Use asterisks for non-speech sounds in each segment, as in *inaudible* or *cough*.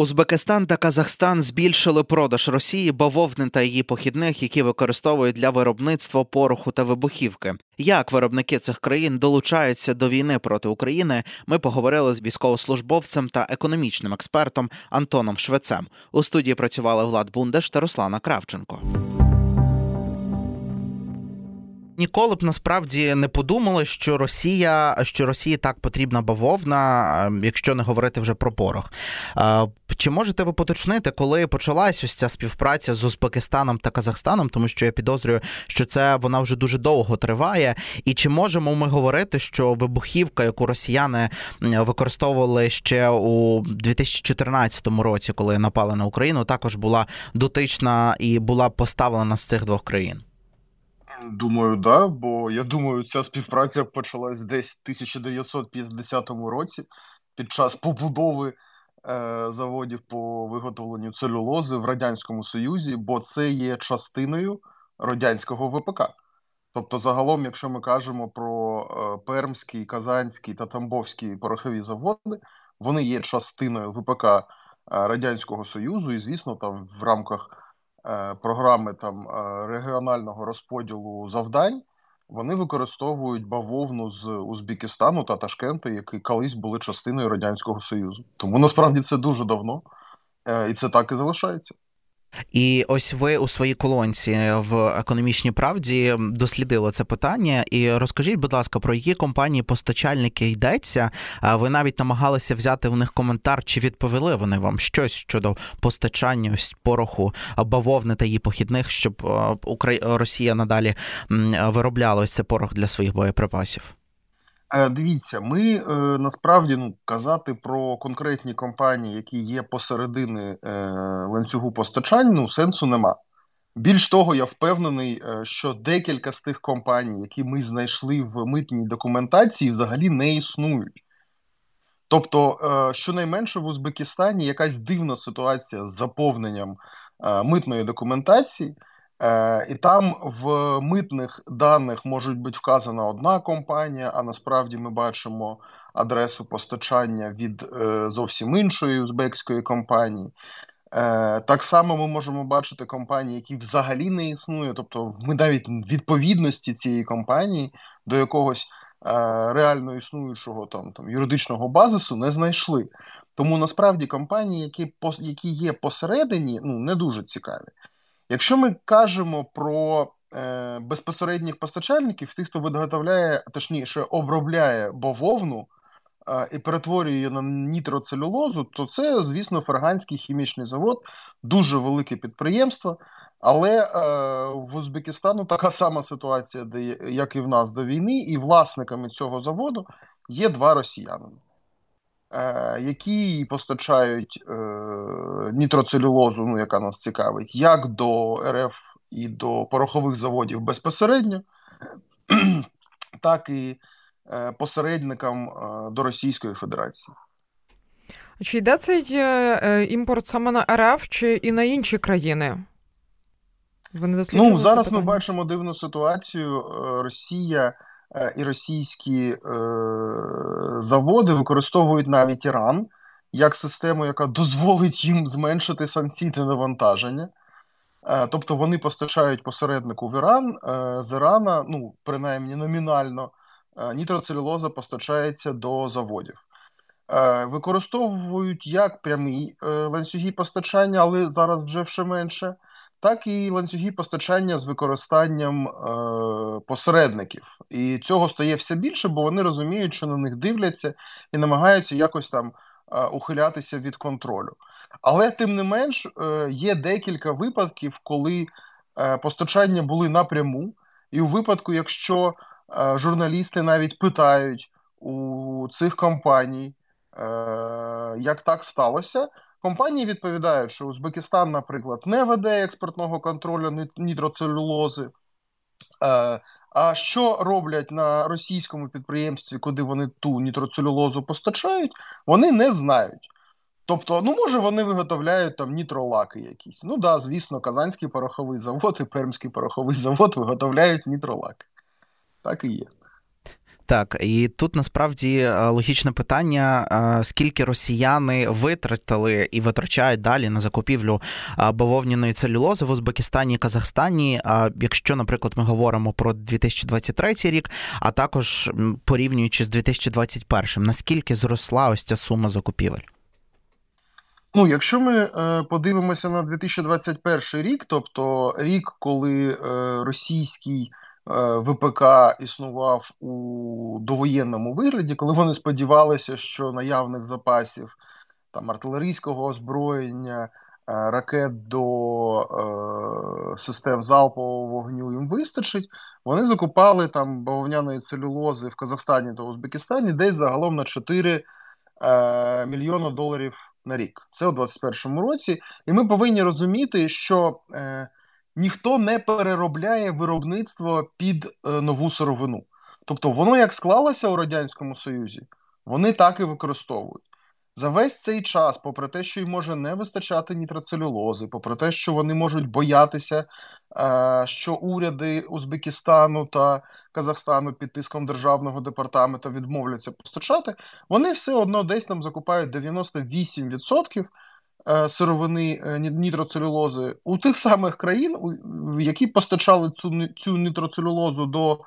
Узбекистан та Казахстан збільшили продаж Росії бавовни та її похідних, які використовують для виробництва пороху та вибухівки. Як виробники цих країн долучаються до війни проти України? Ми поговорили з військовослужбовцем та економічним експертом Антоном Швецем. У студії працювали Влад Бундеш та Руслана Кравченко ніколи б насправді не подумали, що Росія, що Росії так потрібна бавовна, якщо не говорити вже про порох. Чи можете ви поточнити, коли почалась ось ця співпраця з Узбекистаном та Казахстаном, тому що я підозрюю, що це вона вже дуже довго триває, і чи можемо ми говорити, що вибухівка, яку росіяни використовували ще у 2014 році, коли напали на Україну, також була дотична і була поставлена з цих двох країн? Думаю, да, бо я думаю, ця співпраця почалась десь в 1950 році під час побудови е, заводів по виготовленню целюлози в Радянському Союзі, бо це є частиною радянського ВПК. Тобто, загалом, якщо ми кажемо про е, Пермський, Казанський та Тамбовський порохові заводи, вони є частиною ВПК е, Радянського Союзу, і, звісно, там в рамках. Е, програми там е, регіонального розподілу завдань, вони використовують бавовну з Узбекистану та Ташкента, які колись були частиною Радянського Союзу. Тому насправді це дуже давно, е, і це так і залишається. І ось ви у своїй колонці в економічній правді дослідили це питання. І розкажіть, будь ласка, про які компанії постачальники йдеться. Ви навіть намагалися взяти в них коментар, чи відповіли вони вам щось щодо постачання ось пороху бавовни та її похідних, щоб Росія надалі виробляла ось це порох для своїх боєприпасів. Е, дивіться, ми е, насправді ну, казати про конкретні компанії, які є посередини е, ланцюгу постачань, ну сенсу нема. Більш того, я впевнений, що декілька з тих компаній, які ми знайшли в митній документації, взагалі не існують. Тобто, щонайменше в Узбекистані якась дивна ситуація з заповненням митної документації. Е, і там в митних даних може бути вказана одна компанія, а насправді ми бачимо адресу постачання від е, зовсім іншої узбекської компанії. Е, так само ми можемо бачити компанії, які взагалі не існує. Тобто, ми навіть відповідності цієї компанії до якогось реально існуючого там там юридичного базису не знайшли. Тому насправді компанії, які які є посередині, ну не дуже цікаві. Якщо ми кажемо про е, безпосередніх постачальників, тих, хто виготовляє, точніше, обробляє бавовну е, і перетворює її на нітроцелюлозу, то це, звісно, Ферганський хімічний завод, дуже велике підприємство. Але е, в Узбекистану така сама ситуація, де, як і в нас до війни, і власниками цього заводу є два росіяни. Е, які постачають е, нітроцелюлозу, ну, яка нас цікавить, як до РФ і до порохових заводів безпосередньо, *clears throat* так і е, посередникам до Російської Федерації. Чи йде цей імпорт саме на РФ чи і на інші країни? Ви не ну, зараз ми бачимо дивну ситуацію. Росія і російські е, заводи використовують навіть Іран як систему, яка дозволить їм зменшити санкційне навантаження. Е, тобто вони постачають посереднику в Іран з Ірана, ну, принаймні номінально, нітроцелюлоза постачається до заводів. Використовують як прямі ланцюги постачання, але зараз вже ще менше так і ланцюги постачання з використанням е, посередників. І цього стає все більше, бо вони розуміють, що на них дивляться і намагаються якось там е, ухилятися від контролю. Але тим не менш е, є декілька випадків, коли е, постачання були напряму, і у випадку, якщо журналісти навіть питають у цих компаній, як так сталося. Компанії відповідають, що Узбекистан, наприклад, не веде експортного контролю нітроцелюлози. Е, а що роблять на російському підприємстві, куди вони ту нітроцелюлозу постачають, вони не знають. Тобто, ну, може, вони виготовляють там нітролаки якісь. Ну да, звісно, Казанський пороховий завод і Пермський пороховий *laughs* завод виготовляють нітролаки. Так і є. Так, і тут насправді е, логічне питання: е, скільки росіяни витратили і витрачають далі на закупівлю е, бавовняної целюлози в Узбекистані і Казахстані. Якщо, наприклад, ми говоримо про 2023 рік, а також порівнюючи з 2021, наскільки зросла ось ця сума закупівель? Ну, якщо ми е, подивимося на 2021 рік, тобто рік, коли е, російський ВПК існував у довоєнному вигляді, коли вони сподівалися, що наявних запасів там артилерійського озброєння, е, ракет до е, систем залпового вогню їм вистачить, вони закупали там бавовняної целюлози в Казахстані та Узбекистані десь загалом на 4 е, мільйони доларів на рік. Це у 2021 році. І ми повинні розуміти, що. Е, ніхто не переробляє виробництво під е, нову сировину. Тобто, воно як склалося у Радянському Союзі, вони так і використовують. За весь цей час, попри те, що їм може не вистачати нітроцелюлози, попри те, що вони можуть боятися, е, що уряди Узбекистану та Казахстану під тиском державного департаменту відмовляться постачати, вони все одно десь там закупають 98% Е, сировини е, нітроцелюлози у тих самих країн, які постачали цю цю нітроцелюлозу до е,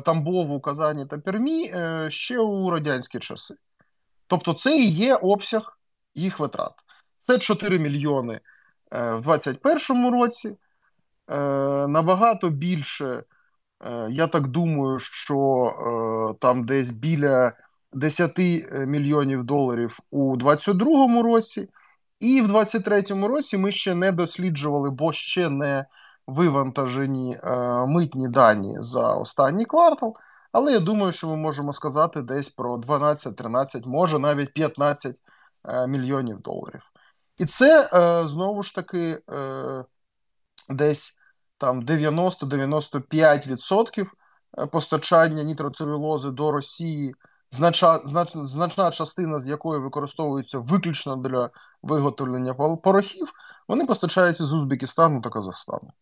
Тамбову, Казані та Пермі ще у радянські часи. Тобто, це і є обсяг їх витрат. Це 4 мільйони в 2021 році. Набагато більше, я так думаю, що там десь біля 10 е, мільйонів доларів у 2022 році, і в 2023 році ми ще не досліджували, бо ще не вивантажені е, митні дані за останній квартал. Але я думаю, що ми можемо сказати десь про 12-13, може навіть 15 е, мільйонів доларів. І це знову ж таки десь там 90-95% е, постачання нітроцелюлози до Росії значна, значна, частина з якої використовується виключно для виготовлення порохів, вони постачаються з Узбекистану та Казахстану.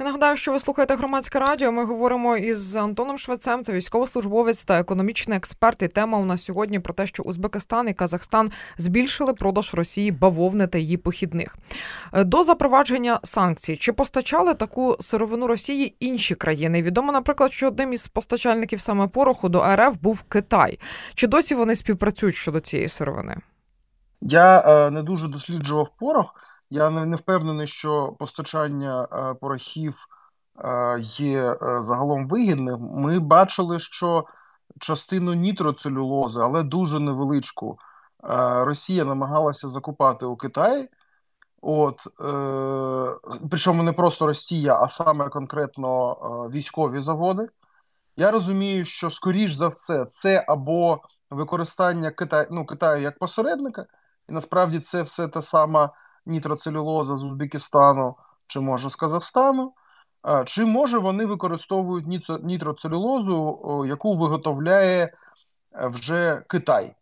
Я нагадаю, що ви слухаєте громадське радіо. Ми говоримо із Антоном Швецем, це військовослужбовець та економічний експерт. І тема у нас сьогодні про те, що Узбекистан і Казахстан збільшили продаж Росії бавовни та її похідних. Е, до запровадження санкцій чи постачали таку сировину Росії інші країни? Відомо, наприклад, що одним із постачальників саме пороху до РФ був Китай. Чи досі вони співпрацюють щодо цієї сировини? Я е, не дуже досліджував порох. Я не впевнений, що постачання е, порохів е, є е, загалом вигідним. Ми бачили, що частину нітроцелюлози, але дуже невеличку, Росія намагалася закупати у Китаї. От, е, Причому не просто Росія, а саме конкретно військові заводи. Я розумію, що, скоріш за все, це або використання Китаю, ну, Китаю як посередника, і насправді це все та сама нітроцелюлоза з Узбекистану чи може з Казахстану, чи може вони використовують нітроцелюлозу, яку виготовляє е, вже Китай.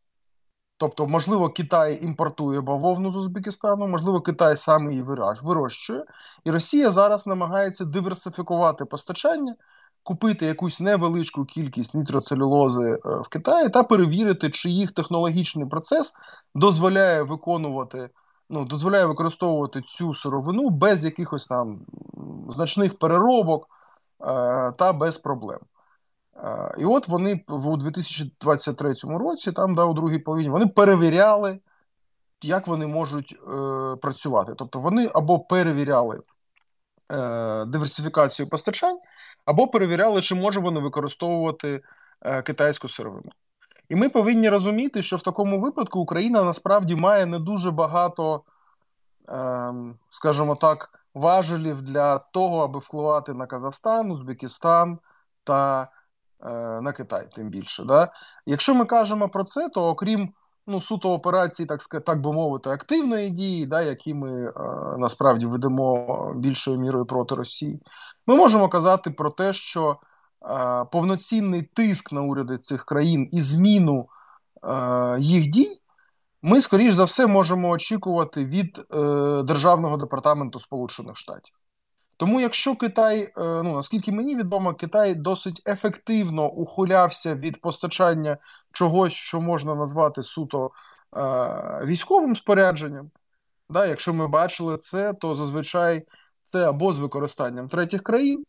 Тобто, можливо, Китай імпортує бавовну з Узбекистану, можливо, Китай сам її вирощує, і Росія зараз намагається диверсифікувати постачання, купити якусь невеличку кількість нітроцелюлози е, в Китаї та перевірити, чи їх технологічний процес дозволяє виконувати ну, дозволяє використовувати цю сировину без якихось там значних переробок е, та без проблем. Е, і от вони у 2023 році, там да, у другій половині, вони перевіряли, як вони можуть е, працювати. Тобто вони або перевіряли е, диверсифікацію постачань, або перевіряли, чи може вони використовувати е, китайську сировину. І ми повинні розуміти, що в такому випадку Україна насправді має не дуже багато, ем, скажімо так, важелів для того, аби впливати на Казахстан, Узбекистан та е, на Китай, тим більше. Да? Якщо ми кажемо про це, то окрім ну, суто операції, так так би мовити, активної дії, да, які ми е, насправді ведемо більшою мірою проти Росії, ми можемо казати про те, що повноцінний тиск на уряди цих країн і зміну їх дій, ми, скоріш за все, можемо очікувати від е, Державного департаменту Сполучених Штатів. Тому, якщо Китай, е, ну наскільки мені відомо, Китай досить ефективно ухилявся від постачання чогось, що можна назвати суто е, військовим спорядженням. Да, Якщо ми бачили це, то зазвичай це або з використанням третіх країн,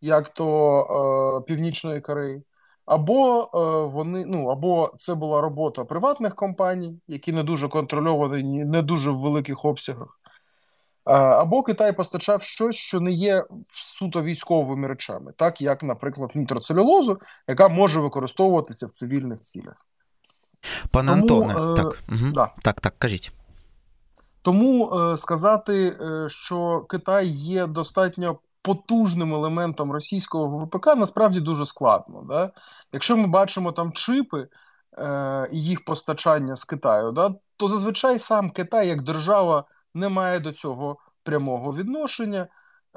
як то е, Північної Кореї, або е, вони, ну або це була робота приватних компаній, які не дуже контрольовані, не дуже в великих обсягах. Або Китай постачав щось, що не є суто військовими речами, так як, наприклад, нітроцелюлозу, яка може використовуватися в цивільних цілях. Пане Тому, Антоне, е, так, угу. да. так, так, кажіть. Тому е, сказати, е, що Китай є достатньо потужним елементом російського ВПК, насправді дуже складно. Да? Якщо ми бачимо там чипи е, і їх постачання з Китаю, да, то зазвичай сам Китай як держава не має до цього прямого відношення,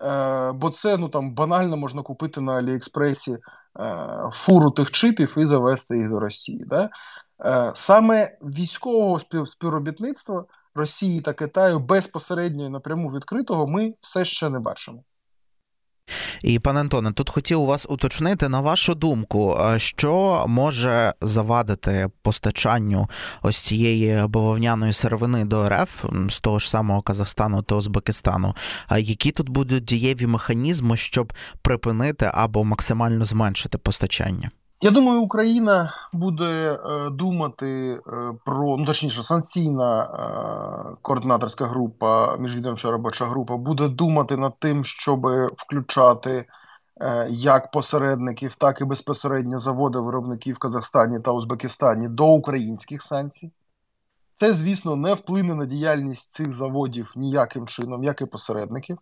е, бо це ну там банально можна купити на Аліекспресі е, фуру тих чипів і завести їх до Росії. Да? Е, саме військового співробітництва Росії та Китаю безпосередньо і напряму відкритого ми все ще не бачимо. І пане Антоне, тут хотів у вас уточнити на вашу думку, що може завадити постачанню ось цієї бавовняної сировини до РФ з того ж самого Казахстану та Узбекистану? А які тут будуть дієві механізми, щоб припинити або максимально зменшити постачання? Я думаю, Україна буде е, думати е, про ну точніше, санкційна е, координаторська група, міжвідомча робоча група буде думати над тим, щоб включати як посередників, так і безпосередньо заводи виробників в Казахстані та Узбекистані до українських санкцій. Це, звісно, не вплине на діяльність цих заводів ніяким чином, як і посередників.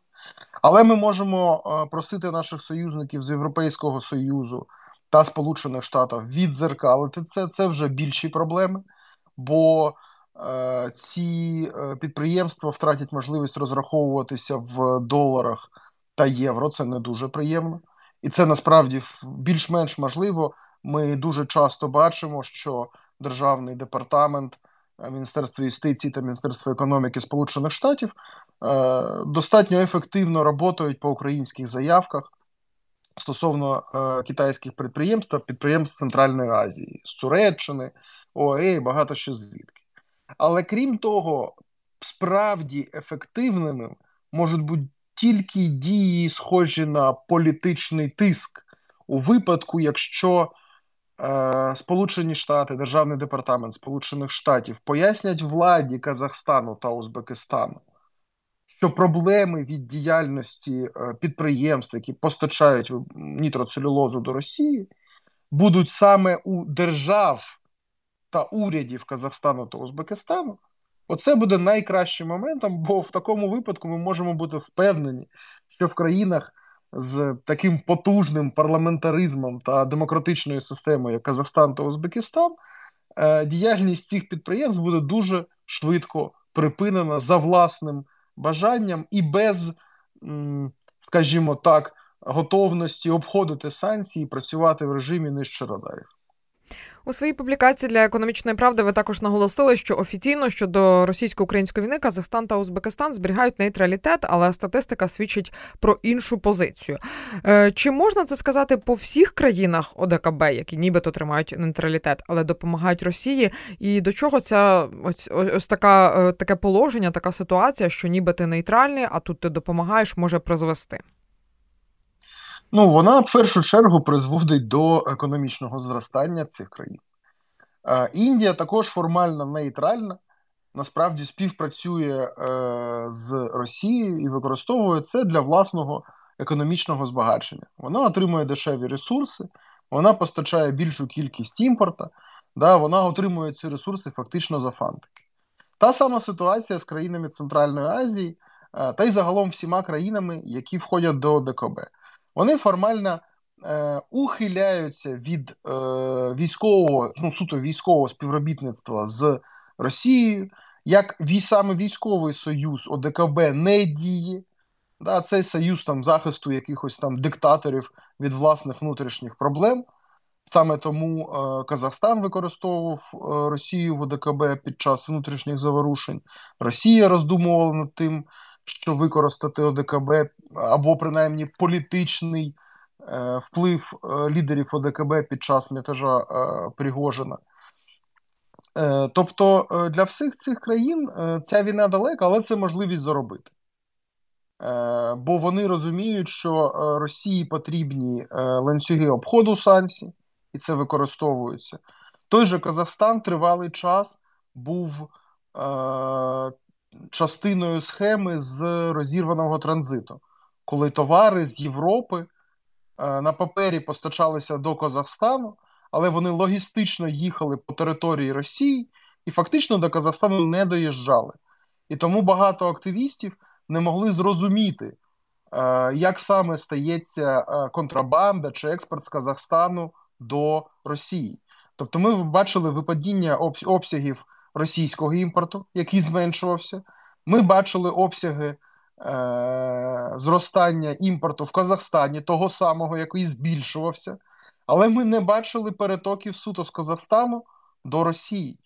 Але ми можемо просити наших союзників з Європейського Союзу та Сполучених Штатів відзеркалити це. Це вже більші проблеми, бо е, ці е, підприємства втратять можливість розраховуватися в доларах та євро. Це не дуже приємно. І це насправді більш-менш можливо. Ми дуже часто бачимо, що державний департамент е, Міністерства юстиції та Міністерства економіки Сполучених Штатів е, достатньо ефективно працюють по українських заявках стосовно е, китайських підприємств та підприємств Центральної Азії, з Туреччини, ОАЕ і багато що звідки. Але крім того, справді ефективними можуть бути тільки дії, схожі на політичний тиск у випадку, якщо е, Сполучені Штати, Державний департамент Сполучених Штатів пояснять владі Казахстану та Узбекистану, що проблеми від діяльності е, підприємств, які постачають нітроцелюлозу до Росії, будуть саме у держав та урядів Казахстану та Узбекистану. Оце буде найкращим моментом, бо в такому випадку ми можемо бути впевнені, що в країнах з таким потужним парламентаризмом та демократичною системою, як Казахстан та Узбекистан, е, діяльність цих підприємств буде дуже швидко припинена за власним бажанням і без, скажімо так, готовності обходити санкції, і працювати в режимі нижче радарів. У своїй публікації для економічної правди ви також наголосили, що офіційно щодо російсько-української війни Казахстан та Узбекистан зберігають нейтралітет, але статистика свідчить про іншу позицію. Е, чи можна це сказати по всіх країнах ОДКБ, які нібито тримають нейтралітет, але допомагають Росії? І до чого ця ось ось така е, таке положення, така ситуація, що ніби ти нейтральний, а тут ти допомагаєш, може призвести? Ну, вона в першу чергу призводить до економічного зростання цих країн. Е, Індія також формально нейтральна, насправді співпрацює е, з Росією і використовує це для власного економічного збагачення. Вона отримує дешеві ресурси, вона постачає більшу кількість імпорта, да, вона отримує ці ресурси фактично за фантики. Та сама ситуація з країнами Центральної Азії е, та й загалом всіма країнами, які входять до ОДКБ вони формально е, ухиляються від е, військового, ну суто військового співробітництва з Росією, як саме військовий союз ОДКБ не діє. Да, Цей союз там захисту якихось там диктаторів від власних внутрішніх проблем. Саме тому е, Казахстан використовував е, Росію в ОДКБ під час внутрішніх заворушень. Росія роздумувала над тим, що використати ОДКБ або принаймні політичний е, вплив е, лідерів ОДКБ під час мятежа е, Пригожина. Е, тобто е, для всіх цих країн е, ця війна далека, але це можливість заробити. Бо вони розуміють, що Росії потрібні ланцюги обходу санкцій, і це використовується. Той же Казахстан тривалий час був частиною схеми з розірваного транзиту, коли товари з Європи на папері постачалися до Казахстану але вони логістично їхали по території Росії і фактично до Казахстану не доїжджали. І тому багато активістів не могли зрозуміти, е, як саме стається е, контрабанда чи експорт з Казахстану до Росії. Тобто, ми бачили випадіння обсягів російського імпорту, який зменшувався. Ми бачили обсяги е, зростання імпорту в Казахстані, того самого, який збільшувався. Але ми не бачили перетоків суто з Казахстану до Росії.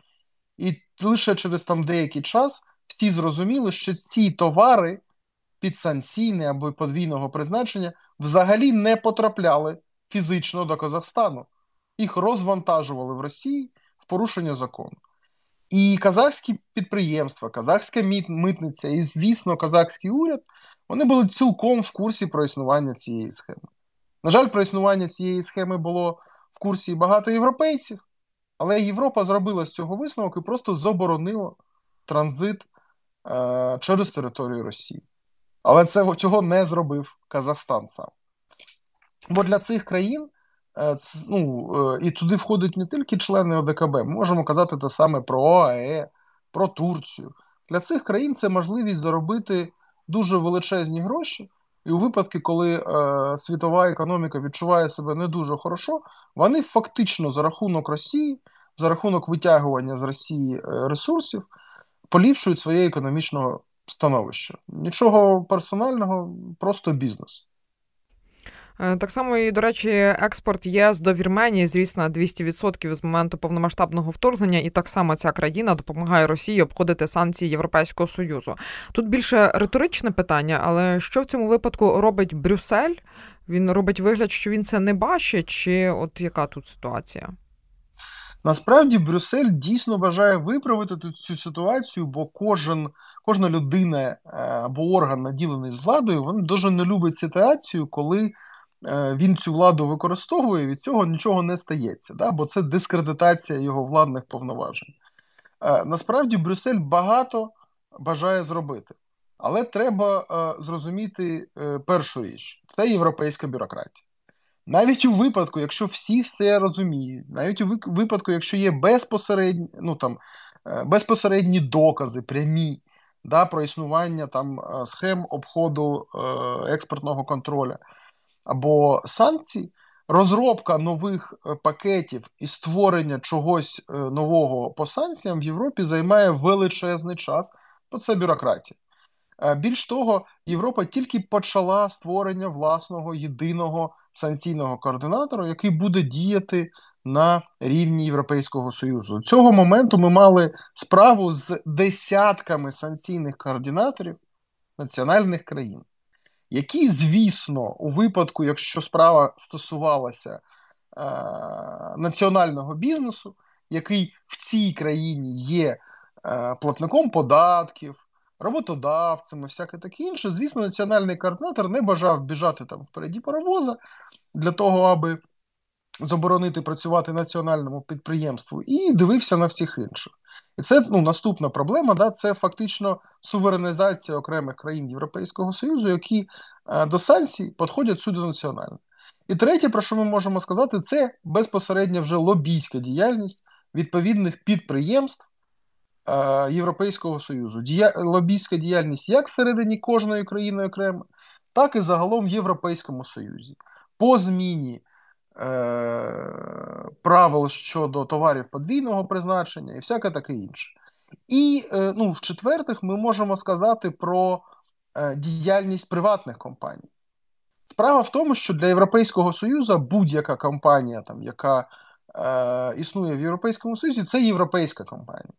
І лише через там деякий час всі зрозуміли, що ці товари підсанкційне або подвійного призначення взагалі не потрапляли фізично до Казахстану. Їх розвантажували в Росії в порушення закону. І казахські підприємства, казахська митниця і, звісно, казахський уряд вони були цілком в курсі про існування цієї схеми. На жаль, про існування цієї схеми було в курсі багато європейців, але Європа зробила з цього висновок і просто заборонила транзит е, через територію Росії. Але це, цього не зробив Казахстан сам. Бо для цих країн ну, е, і туди входять не тільки члени ОДКБ, ми можемо казати те саме про ОАЕ, про Турцію. Для цих країн це можливість заробити дуже величезні гроші і у випадку, коли е, світова економіка відчуває себе не дуже хорошо, вони фактично за рахунок Росії, за рахунок витягування з Росії е, ресурсів, поліпшують своє економічне становище. Нічого персонального, просто бізнес. Е, так само і до речі, експорт ЄС до Вірменії, звісно, 200% з моменту повномасштабного вторгнення, і так само ця країна допомагає Росії обходити санкції Європейського союзу. Тут більше риторичне питання, але що в цьому випадку робить Брюссель? Він робить вигляд, що він це не бачить, чи от яка тут ситуація? Насправді Брюссель дійсно бажає виправити тут цю ситуацію, бо кожен, кожна людина е, або орган, наділений з владою, він дуже не любить ситуацію, коли він цю владу використовує, від цього нічого не стається, да? бо це дискредитація його владних повноважень. Е, насправді, Брюссель багато бажає зробити, але треба е, зрозуміти першу річ: це європейська бюрократія. Навіть у випадку, якщо всі все розуміють, навіть у випадку, якщо є безпосередні ну, там, безпосередні докази, прямі да, про існування там, схем обходу експортного контролю або санкцій, розробка нових е, пакетів і створення чогось е, нового по санкціям в Європі займає величезний час, бо це бюрократія. Е, більш того, Європа тільки почала створення власного єдиного санкційного координатора, який буде діяти на рівні Європейського Союзу. Цього моменту ми мали справу з десятками санкційних координаторів національних країн які, звісно, у випадку, якщо справа стосувалася е, національного бізнесу, який в цій країні є е, платником податків, роботодавцем і всяке таке інше, звісно, національний координатор не бажав біжати там впереді паровоза для того, аби заборонити працювати національному підприємству, і дивився на всіх інших. І це ну, наступна проблема. да, Це фактично суверенізація окремих країн Європейського Союзу, які е, до санкцій підходять суди національно. І третє, про що ми можемо сказати, це безпосередньо вже лобійська діяльність відповідних підприємств е, Європейського Союзу. Дія... Лобійська діяльність як всередині кожної країни окремо, так і загалом в Європейському Союзі. По зміні правил щодо товарів подвійного призначення і всяке таке інше. І е, ну, в четвертих, ми можемо сказати про е, діяльність приватних компаній. Справа в тому, що для Європейського Союзу будь-яка компанія, там, яка е, існує в Європейському Союзі, це європейська компанія.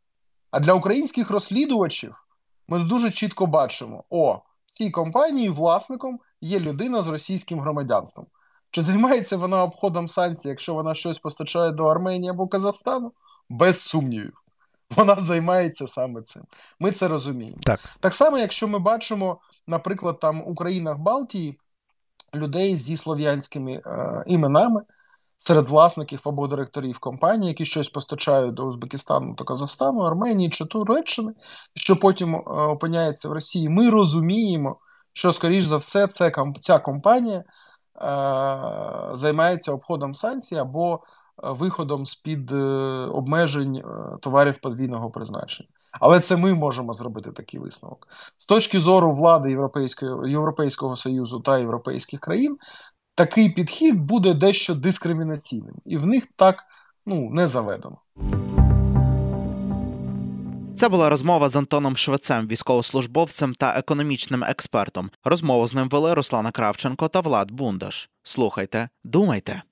А для українських розслідувачів ми дуже чітко бачимо: о, цій компанії власником є людина з російським громадянством. Чи займається вона обходом санкцій, якщо вона щось постачає до Арменії або Казахстану? Без сумнівів. Вона займається саме цим. Ми це розуміємо. Так. так само, якщо ми бачимо, наприклад, там у країнах Балтії людей зі слов'янськими е, іменами серед власників або директорів компаній, які щось постачають до Узбекистану та Казахстану, Арменії чи Туреччини, що потім е, опиняється в Росії, ми розуміємо, що, скоріш за все, це, ця компанія займається обходом санкцій або е, виходом з-під е, обмежень е, товарів подвійного призначення. Але це ми можемо зробити такий висновок. З точки зору влади Європейського, Європейського Союзу та європейських країн, такий підхід буде дещо дискримінаційним, і в них так ну, не заведено. Це була розмова з Антоном Швецем, військовослужбовцем та економічним експертом. Розмову з ним вели Руслана Кравченко та Влад Бундаш. Слухайте, думайте.